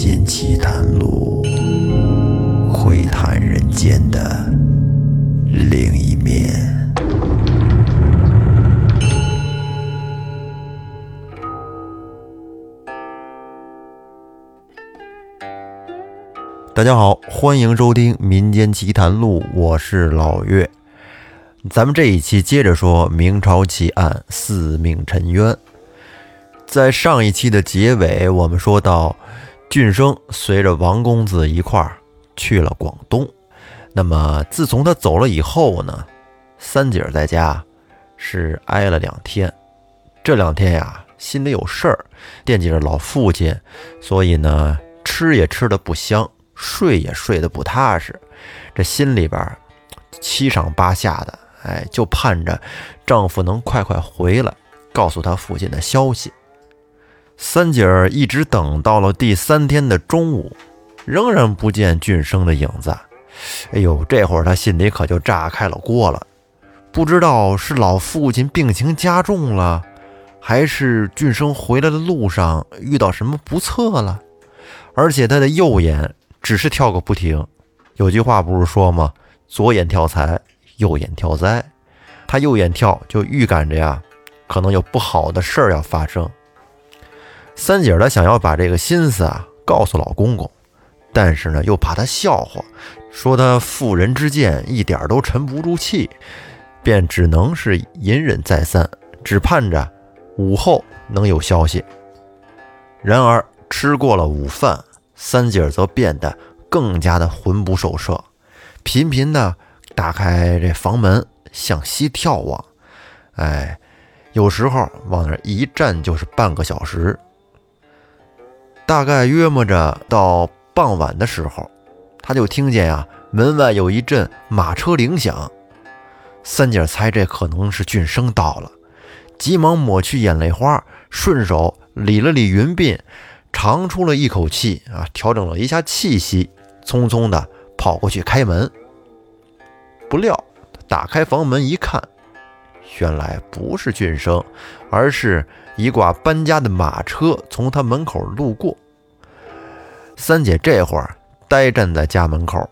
间奇谈录，窥探人间的另一面。大家好，欢迎收听《民间奇谈录》，我是老岳。咱们这一期接着说明朝奇案“四命沉冤”。在上一期的结尾，我们说到俊生随着王公子一块儿去了广东。那么自从他走了以后呢，三姐在家是挨了两天。这两天呀，心里有事儿，惦记着老父亲，所以呢，吃也吃的不香，睡也睡得不踏实。这心里边七上八下的。哎，就盼着丈夫能快快回来，告诉他父亲的消息。三姐儿一直等到了第三天的中午，仍然不见俊生的影子。哎呦，这会儿她心里可就炸开了锅了，不知道是老父亲病情加重了，还是俊生回来的路上遇到什么不测了。而且他的右眼只是跳个不停。有句话不是说吗？左眼跳财。右眼跳灾，他右眼跳就预感着呀，可能有不好的事儿要发生。三姐她想要把这个心思啊告诉老公公，但是呢又怕他笑话，说他妇人之见一点都沉不住气，便只能是隐忍再三，只盼着午后能有消息。然而吃过了午饭，三姐则变得更加的魂不守舍，频频的。打开这房门，向西眺望，哎，有时候往那一站就是半个小时。大概约摸着到傍晚的时候，他就听见呀，门外有一阵马车铃响。三姐猜这可能是俊生到了，急忙抹去眼泪花，顺手理了理云鬓，长出了一口气啊，调整了一下气息，匆匆的跑过去开门。不料，打开房门一看，原来不是俊生，而是一挂搬家的马车从他门口路过。三姐这会儿呆站在家门口，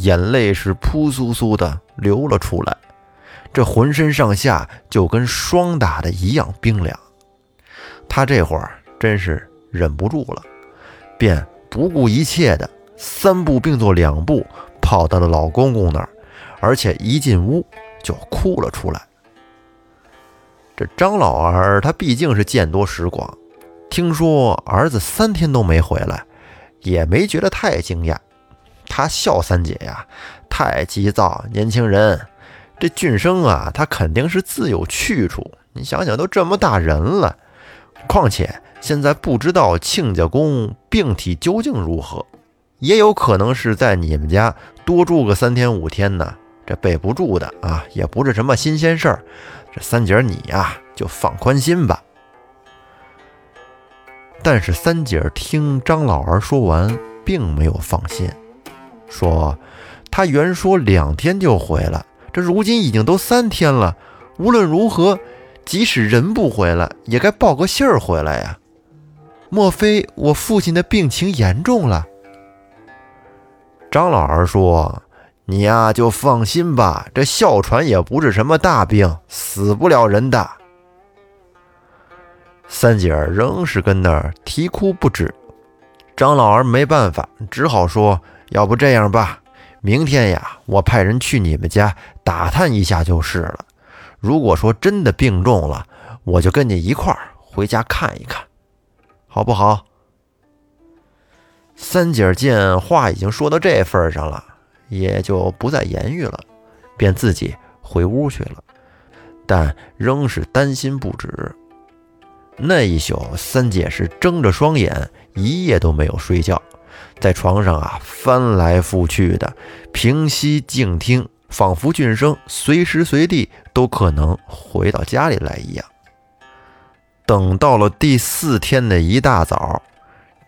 眼泪是扑簌簌的流了出来，这浑身上下就跟霜打的一样冰凉。她这会儿真是忍不住了，便不顾一切的三步并作两步跑到了老公公那儿。而且一进屋就哭了出来。这张老儿他毕竟是见多识广，听说儿子三天都没回来，也没觉得太惊讶。他笑三姐呀，太急躁，年轻人。这俊生啊，他肯定是自有去处。你想想，都这么大人了，况且现在不知道亲家公病体究竟如何，也有可能是在你们家多住个三天五天呢。这备不住的啊，也不是什么新鲜事儿。这三姐你呀，就放宽心吧。但是三姐听张老儿说完，并没有放心，说他原说两天就回来，这如今已经都三天了。无论如何，即使人不回来，也该报个信儿回来呀。莫非我父亲的病情严重了？张老儿说。你呀，就放心吧，这哮喘也不是什么大病，死不了人的。三姐儿仍是跟那儿啼哭不止，张老儿没办法，只好说：“要不这样吧，明天呀，我派人去你们家打探一下就是了。如果说真的病重了，我就跟你一块儿回家看一看，好不好？”三姐儿见话已经说到这份上了。也就不再言语了，便自己回屋去了，但仍是担心不止。那一宿，三姐是睁着双眼，一夜都没有睡觉，在床上啊翻来覆去的，平息静听，仿佛俊生随时随地都可能回到家里来一样。等到了第四天的一大早，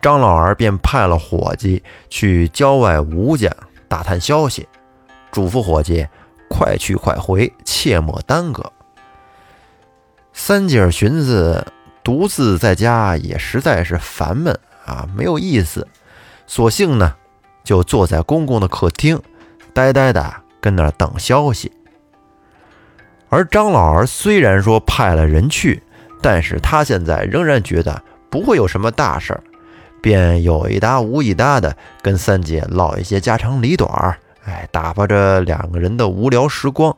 张老儿便派了伙计去郊外吴家。打探消息，嘱咐伙计快去快回，切莫耽搁。三姐寻思，独自在家也实在是烦闷啊，没有意思，索性呢，就坐在公公的客厅，呆呆的跟那儿等消息。而张老儿虽然说派了人去，但是他现在仍然觉得不会有什么大事儿，便有一搭无一搭的跟三姐唠一些家长里短儿，哎，打发着两个人的无聊时光，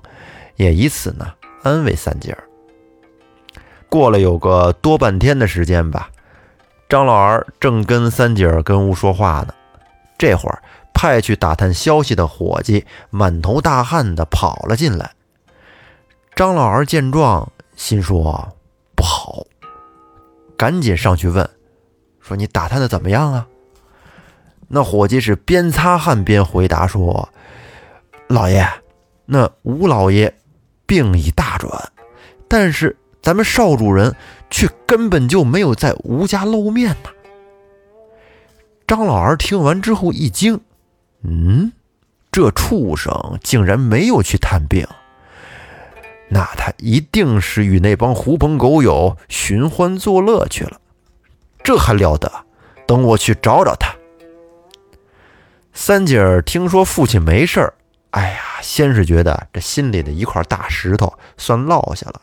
也以此呢安慰三姐儿。过了有个多半天的时间吧，张老儿正跟三姐儿跟屋说话呢，这会儿派去打探消息的伙计满头大汗的跑了进来。张老儿见状，心说不好，赶紧上去问：“说你打探的怎么样啊？”那伙计是边擦汗边回答说：“老爷，那吴老爷病已大转，但是咱们少主人却根本就没有在吴家露面呢。”张老儿听完之后一惊：“嗯，这畜生竟然没有去探病。”那他一定是与那帮狐朋狗友寻欢作乐去了，这还了得！等我去找找他。三姐儿听说父亲没事儿，哎呀，先是觉得这心里的一块大石头算落下了，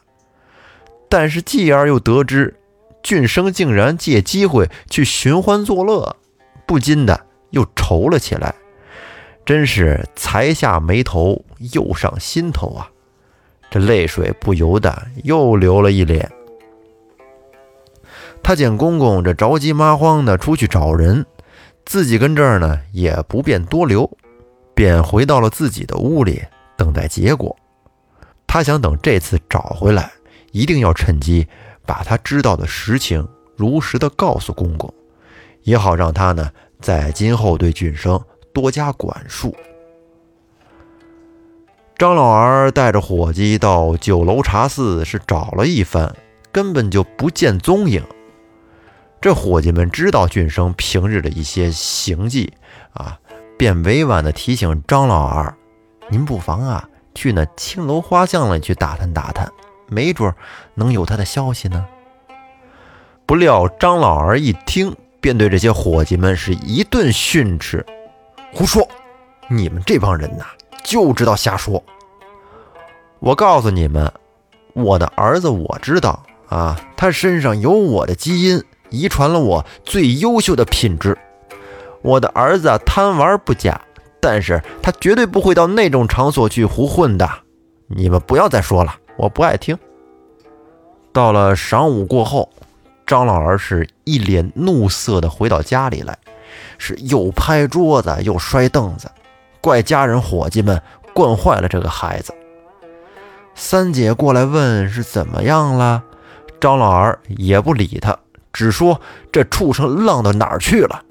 但是继而又得知俊生竟然借机会去寻欢作乐，不禁的又愁了起来，真是才下眉头又上心头啊！这泪水不由得又流了一脸。他见公公这着急麻慌的出去找人，自己跟这儿呢也不便多留，便回到了自己的屋里等待结果。他想等这次找回来，一定要趁机把他知道的实情如实的告诉公公，也好让他呢在今后对俊生多加管束。张老儿带着伙计到酒楼茶肆，是找了一番，根本就不见踪影。这伙计们知道俊生平日的一些行迹啊，便委婉地提醒张老二：“您不妨啊，去那青楼花巷里去打探打探，没准能有他的消息呢。”不料张老二一听，便对这些伙计们是一顿训斥：“胡说！你们这帮人呐！”就知道瞎说！我告诉你们，我的儿子我知道啊，他身上有我的基因，遗传了我最优秀的品质。我的儿子贪玩不假，但是他绝对不会到那种场所去胡混的。你们不要再说了，我不爱听。到了晌午过后，张老儿是一脸怒色的回到家里来，是又拍桌子又摔凳子。怪家人伙计们惯坏了这个孩子。三姐过来问是怎么样了，张老儿也不理他，只说这畜生浪到哪儿去了？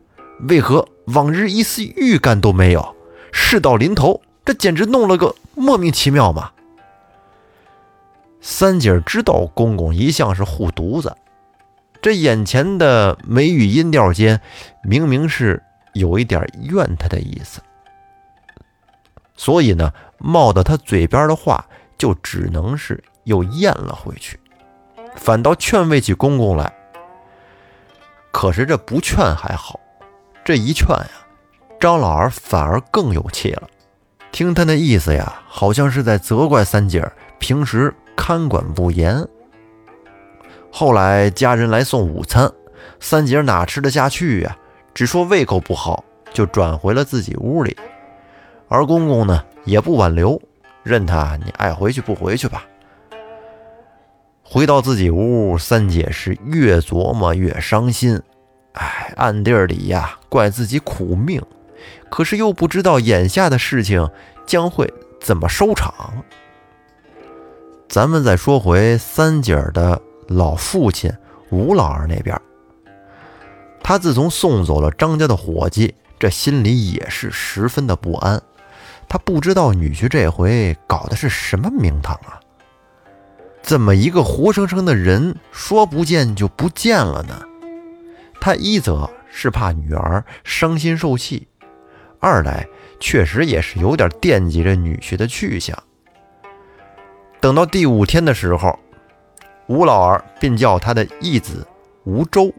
为何往日一丝预感都没有？事到临头，这简直弄了个莫名其妙嘛！三姐知道公公一向是护犊子，这眼前的眉宇音调间，明明是有一点怨他的意思。所以呢，冒到他嘴边的话，就只能是又咽了回去，反倒劝慰起公公来。可是这不劝还好，这一劝呀，张老二反而更有气了。听他那意思呀，好像是在责怪三姐平时看管不严。后来家人来送午餐，三姐哪吃得下去呀？只说胃口不好，就转回了自己屋里。而公公呢，也不挽留，任他你爱回去不回去吧。回到自己屋，三姐是越琢磨越伤心，哎，暗地里呀怪自己苦命，可是又不知道眼下的事情将会怎么收场。咱们再说回三姐的老父亲吴老二那边，他自从送走了张家的伙计，这心里也是十分的不安。他不知道女婿这回搞的是什么名堂啊？怎么一个活生生的人说不见就不见了呢？他一则是怕女儿伤心受气，二来确实也是有点惦记着女婿的去向。等到第五天的时候，吴老儿便叫他的义子吴周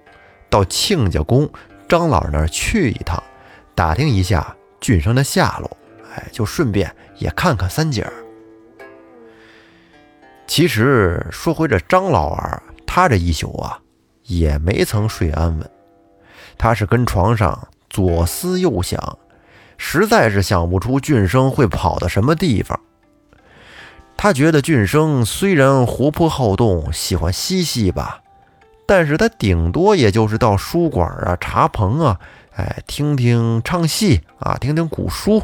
到亲家公张老那儿去一趟，打听一下俊生的下落，哎，就顺便也看看三姐儿。其实说回这张老二，他这一宿啊，也没曾睡安稳。他是跟床上左思右想，实在是想不出俊生会跑到什么地方。他觉得俊生虽然活泼好动，喜欢嬉戏吧，但是他顶多也就是到书馆啊、茶棚啊，哎，听听唱戏啊，听听古书，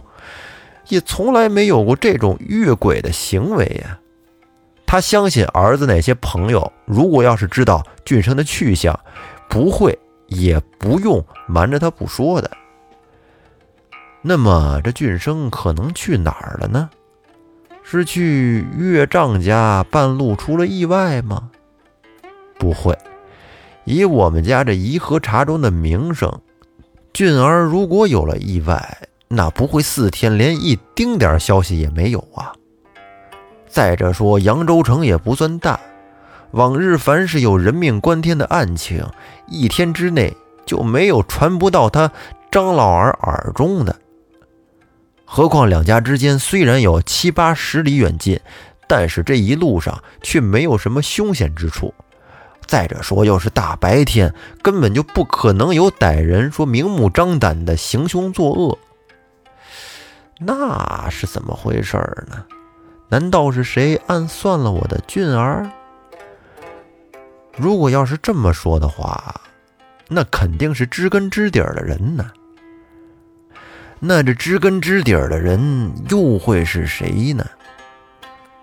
也从来没有过这种越轨的行为呀。他相信儿子那些朋友，如果要是知道俊生的去向，不会也不用瞒着他不说的。那么这俊生可能去哪儿了呢？是去岳丈家半路出了意外吗？不会，以我们家这颐和茶庄的名声，俊儿如果有了意外，那不会四天连一丁点消息也没有啊。再者说，扬州城也不算大，往日凡是有人命关天的案情，一天之内就没有传不到他张老儿耳中的。何况两家之间虽然有七八十里远近，但是这一路上却没有什么凶险之处。再者说，又是大白天，根本就不可能有歹人说明目张胆的行凶作恶。那是怎么回事呢？难道是谁暗算了我的俊儿？如果要是这么说的话，那肯定是知根知底的人呢。那这知根知底的人又会是谁呢？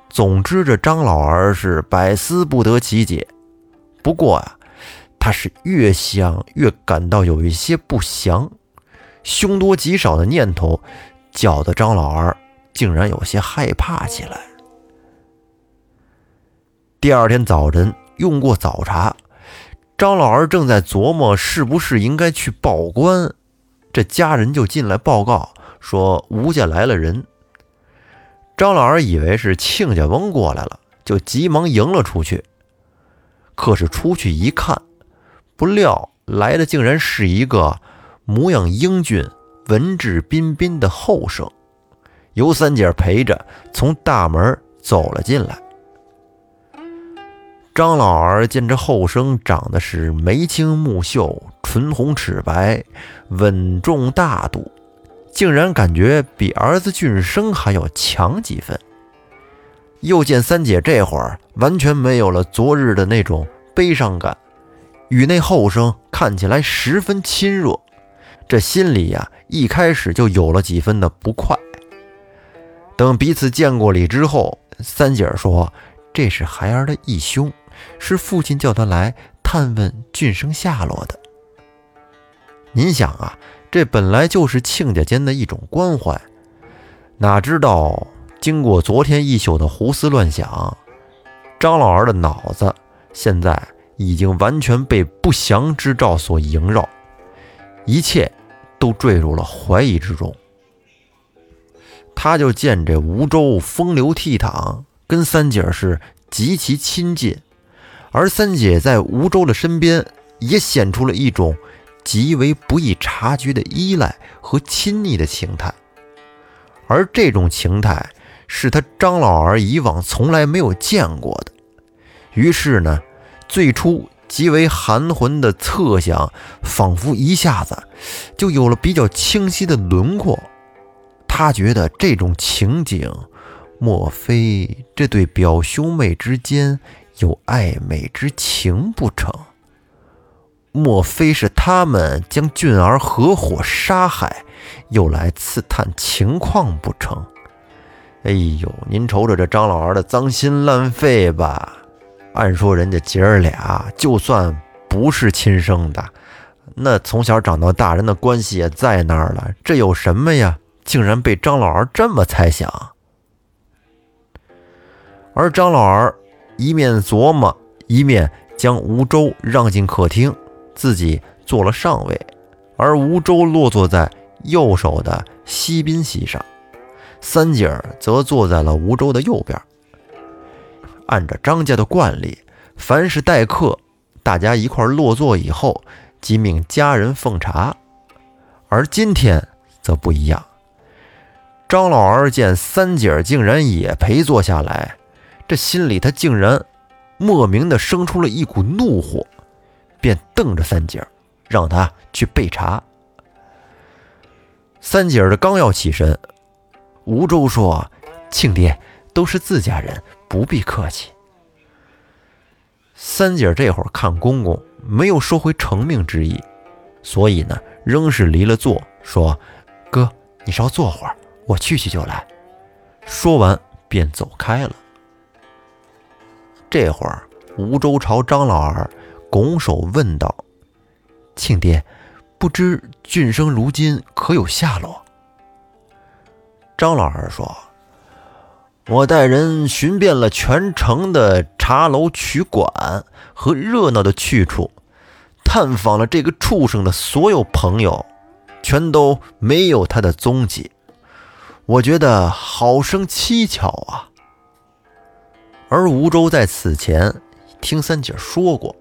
总之，这张老儿是百思不得其解。不过啊，他是越想越感到有一些不祥，凶多吉少的念头搅得张老儿竟然有些害怕起来。第二天早晨用过早茶，张老儿正在琢磨是不是应该去报官。这家人就进来报告说吴家来了人。张老二以为是亲家翁过来了，就急忙迎了出去。可是出去一看，不料来的竟然是一个模样英俊、文质彬彬的后生，由三姐陪着从大门走了进来。张老二见这后生长得是眉清目秀、唇红齿白、稳重大度，竟然感觉比儿子俊生还要强几分。又见三姐这会儿完全没有了昨日的那种悲伤感，与那后生看起来十分亲热，这心里呀一开始就有了几分的不快。等彼此见过礼之后，三姐说：“这是孩儿的义兄。”是父亲叫他来探问俊生下落的。您想啊，这本来就是亲家间的一种关怀，哪知道经过昨天一宿的胡思乱想，张老儿的脑子现在已经完全被不祥之兆所萦绕，一切都坠入了怀疑之中。他就见这吴州风流倜傥，跟三姐是极其亲近。而三姐在吴周的身边，也显出了一种极为不易察觉的依赖和亲昵的情态，而这种情态是他张老儿以往从来没有见过的。于是呢，最初极为含混的侧想，仿佛一下子就有了比较清晰的轮廓。他觉得这种情景，莫非这对表兄妹之间？有暧昧之情不成？莫非是他们将俊儿合伙杀害，又来刺探情况不成？哎呦，您瞅瞅这张老儿的脏心烂肺吧！按说人家姐儿俩就算不是亲生的，那从小长到大人的关系也在那儿了，这有什么呀？竟然被张老儿这么猜想，而张老儿。一面琢磨，一面将吴周让进客厅，自己坐了上位，而吴周落座在右手的西宾席上，三姐儿则坐在了吴周的右边。按照张家的惯例，凡是待客，大家一块落座以后，即命家人奉茶。而今天则不一样。张老二见三姐竟然也陪坐下来，这心里他竟然莫名的生出了一股怒火，便瞪着三姐，让她去备茶。三姐儿的刚要起身，吴周说：“庆爹，都是自家人，不必客气。”三姐这会儿看公公没有收回成命之意，所以呢，仍是离了座，说：“哥，你稍坐会儿。”我去去就来，说完便走开了。这会儿，吴周朝张老儿拱手问道：“庆爹，不知俊生如今可有下落？”张老儿说：“我带人寻遍了全城的茶楼曲馆和热闹的去处，探访了这个畜生的所有朋友，全都没有他的踪迹。”我觉得好生蹊跷啊！而吴周在此前听三姐说过，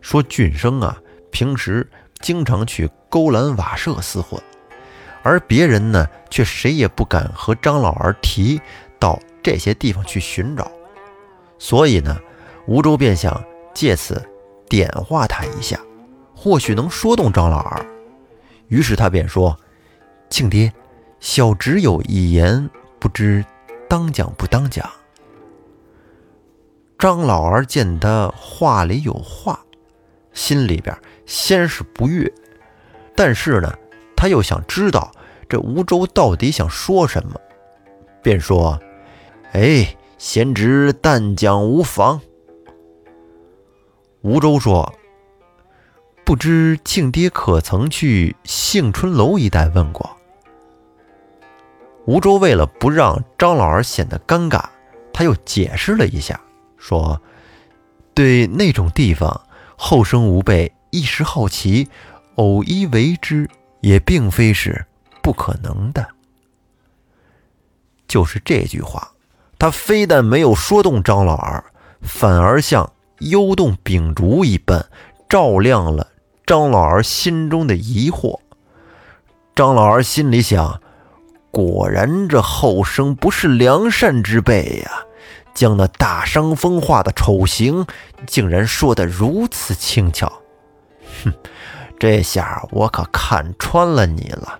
说俊生啊，平时经常去勾栏瓦舍厮混，而别人呢，却谁也不敢和张老儿提到这些地方去寻找。所以呢，吴周便想借此点化他一下，或许能说动张老儿。于是他便说：“庆爹。”小侄有一言，不知当讲不当讲。张老儿见他话里有话，心里边先是不悦，但是呢，他又想知道这吴周到底想说什么，便说：“哎，贤侄但讲无妨。”吴周说：“不知庆爹可曾去杏春楼一带问过？”吴周为了不让张老儿显得尴尬，他又解释了一下，说：“对那种地方，后生吾辈一时好奇，偶一为之，也并非是不可能的。”就是这句话，他非但没有说动张老儿，反而像幽动秉烛一般，照亮了张老儿心中的疑惑。张老儿心里想。果然，这后生不是良善之辈呀！将那大伤风化的丑行，竟然说得如此轻巧。哼，这下我可看穿了你了。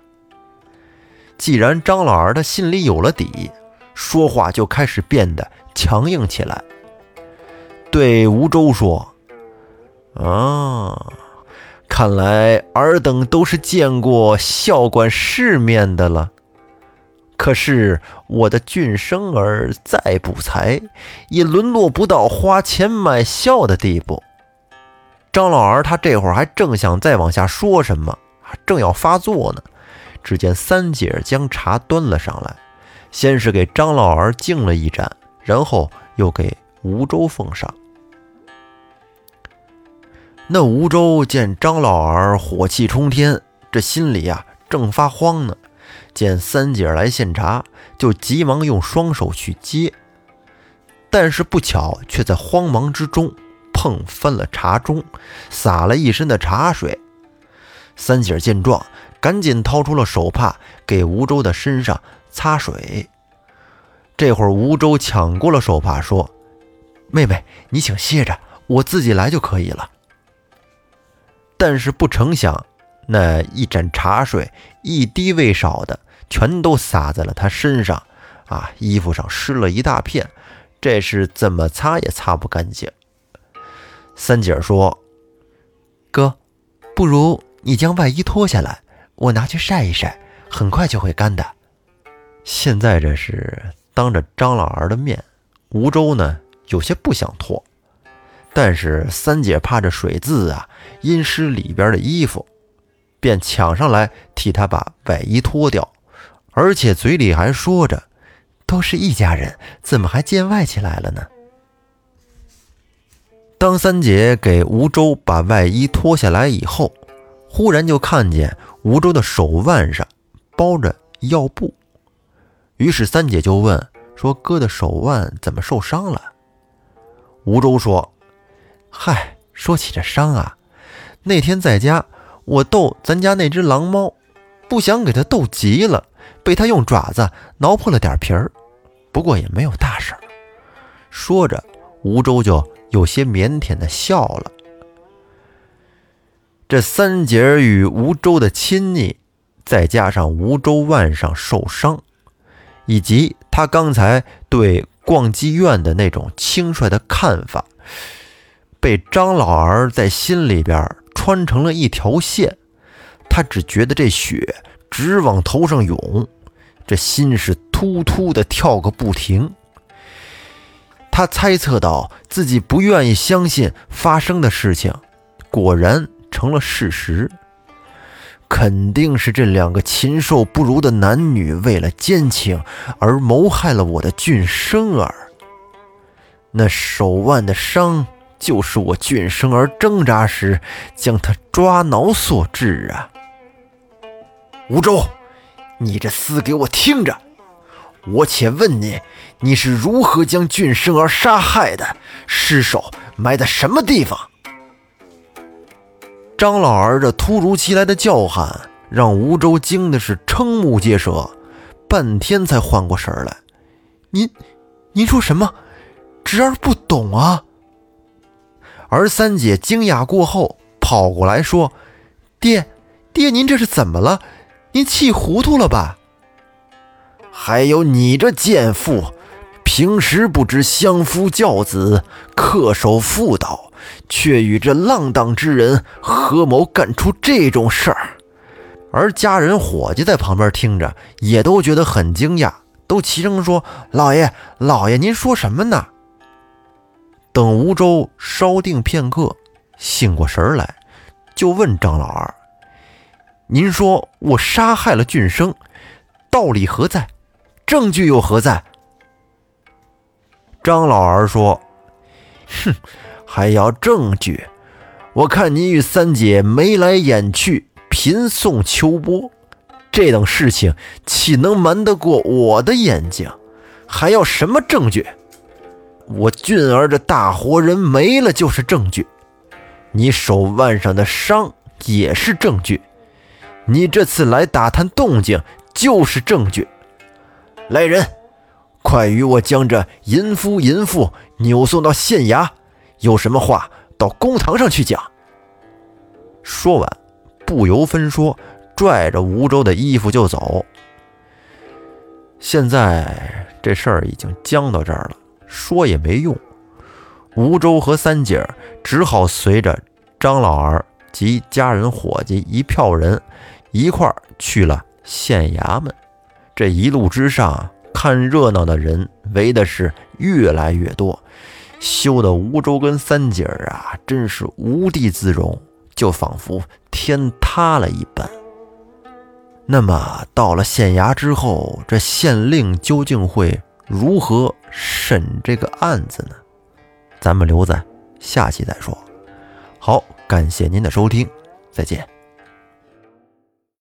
既然张老儿他心里有了底，说话就开始变得强硬起来，对吴周说：“啊，看来尔等都是见过孝管世面的了。”可是我的俊生儿再不才，也沦落不到花钱买笑的地步。张老儿他这会儿还正想再往下说什么，正要发作呢，只见三姐将茶端了上来，先是给张老儿敬了一盏，然后又给吴周奉上。那吴周见张老儿火气冲天，这心里呀正发慌呢。见三姐来献茶，就急忙用双手去接，但是不巧却在慌忙之中碰翻了茶盅，洒了一身的茶水。三姐见状，赶紧掏出了手帕给吴周的身上擦水。这会儿吴周抢过了手帕，说：“妹妹，你请歇着，我自己来就可以了。”但是不成想。那一盏茶水，一滴未少的，全都洒在了他身上，啊，衣服上湿了一大片，这是怎么擦也擦不干净。三姐说：“哥，不如你将外衣脱下来，我拿去晒一晒，很快就会干的。”现在这是当着张老儿的面，吴周呢有些不想脱，但是三姐怕这水渍啊阴湿里边的衣服。便抢上来替他把外衣脱掉，而且嘴里还说着：“都是一家人，怎么还见外起来了呢？”当三姐给吴周把外衣脱下来以后，忽然就看见吴周的手腕上包着药布，于是三姐就问说：“哥的手腕怎么受伤了？”吴周说：“嗨，说起这伤啊，那天在家。”我逗咱家那只狼猫，不想给他逗急了，被他用爪子挠破了点皮儿。不过也没有大事儿。说着，吴周就有些腼腆的笑了。这三姐与吴周的亲昵，再加上吴周腕上受伤，以及他刚才对逛妓院的那种轻率的看法，被张老儿在心里边穿成了一条线。他只觉得这血直往头上涌，这心是突突的跳个不停。他猜测到自己不愿意相信发生的事情，果然。成了事实，肯定是这两个禽兽不如的男女为了奸情而谋害了我的俊生儿。那手腕的伤，就是我俊生儿挣扎时将他抓挠所致啊！吴周，你这厮给我听着！我且问你，你是如何将俊生儿杀害的？尸首埋在什么地方？张老儿这突如其来的叫喊，让吴周惊的是瞠目结舌，半天才缓过神来。您，您说什么？侄儿不懂啊。而三姐惊讶过后，跑过来说：“爹，爹，您这是怎么了？您气糊涂了吧？还有你这贱妇，平时不知相夫教子，恪守妇道。”却与这浪荡之人合谋干出这种事儿，而家人伙计在旁边听着，也都觉得很惊讶，都齐声说：“老爷，老爷，您说什么呢？”等吴周稍定片刻，醒过神来，就问张老二：“您说我杀害了俊生，道理何在？证据又何在？”张老儿说：“哼。”还要证据？我看你与三姐眉来眼去，频送秋波，这等事情岂能瞒得过我的眼睛？还要什么证据？我俊儿这大活人没了就是证据，你手腕上的伤也是证据，你这次来打探动静就是证据。来人，快与我将这淫夫淫妇扭送到县衙。有什么话到公堂上去讲。说完，不由分说，拽着吴周的衣服就走。现在这事儿已经僵到这儿了，说也没用。吴周和三姐儿只好随着张老儿及家人伙计一票人一块儿去了县衙门。这一路之上，看热闹的人围的是越来越多。羞的吴周跟三姐儿啊，真是无地自容，就仿佛天塌了一般。那么到了县衙之后，这县令究竟会如何审这个案子呢？咱们留在下期再说。好，感谢您的收听，再见。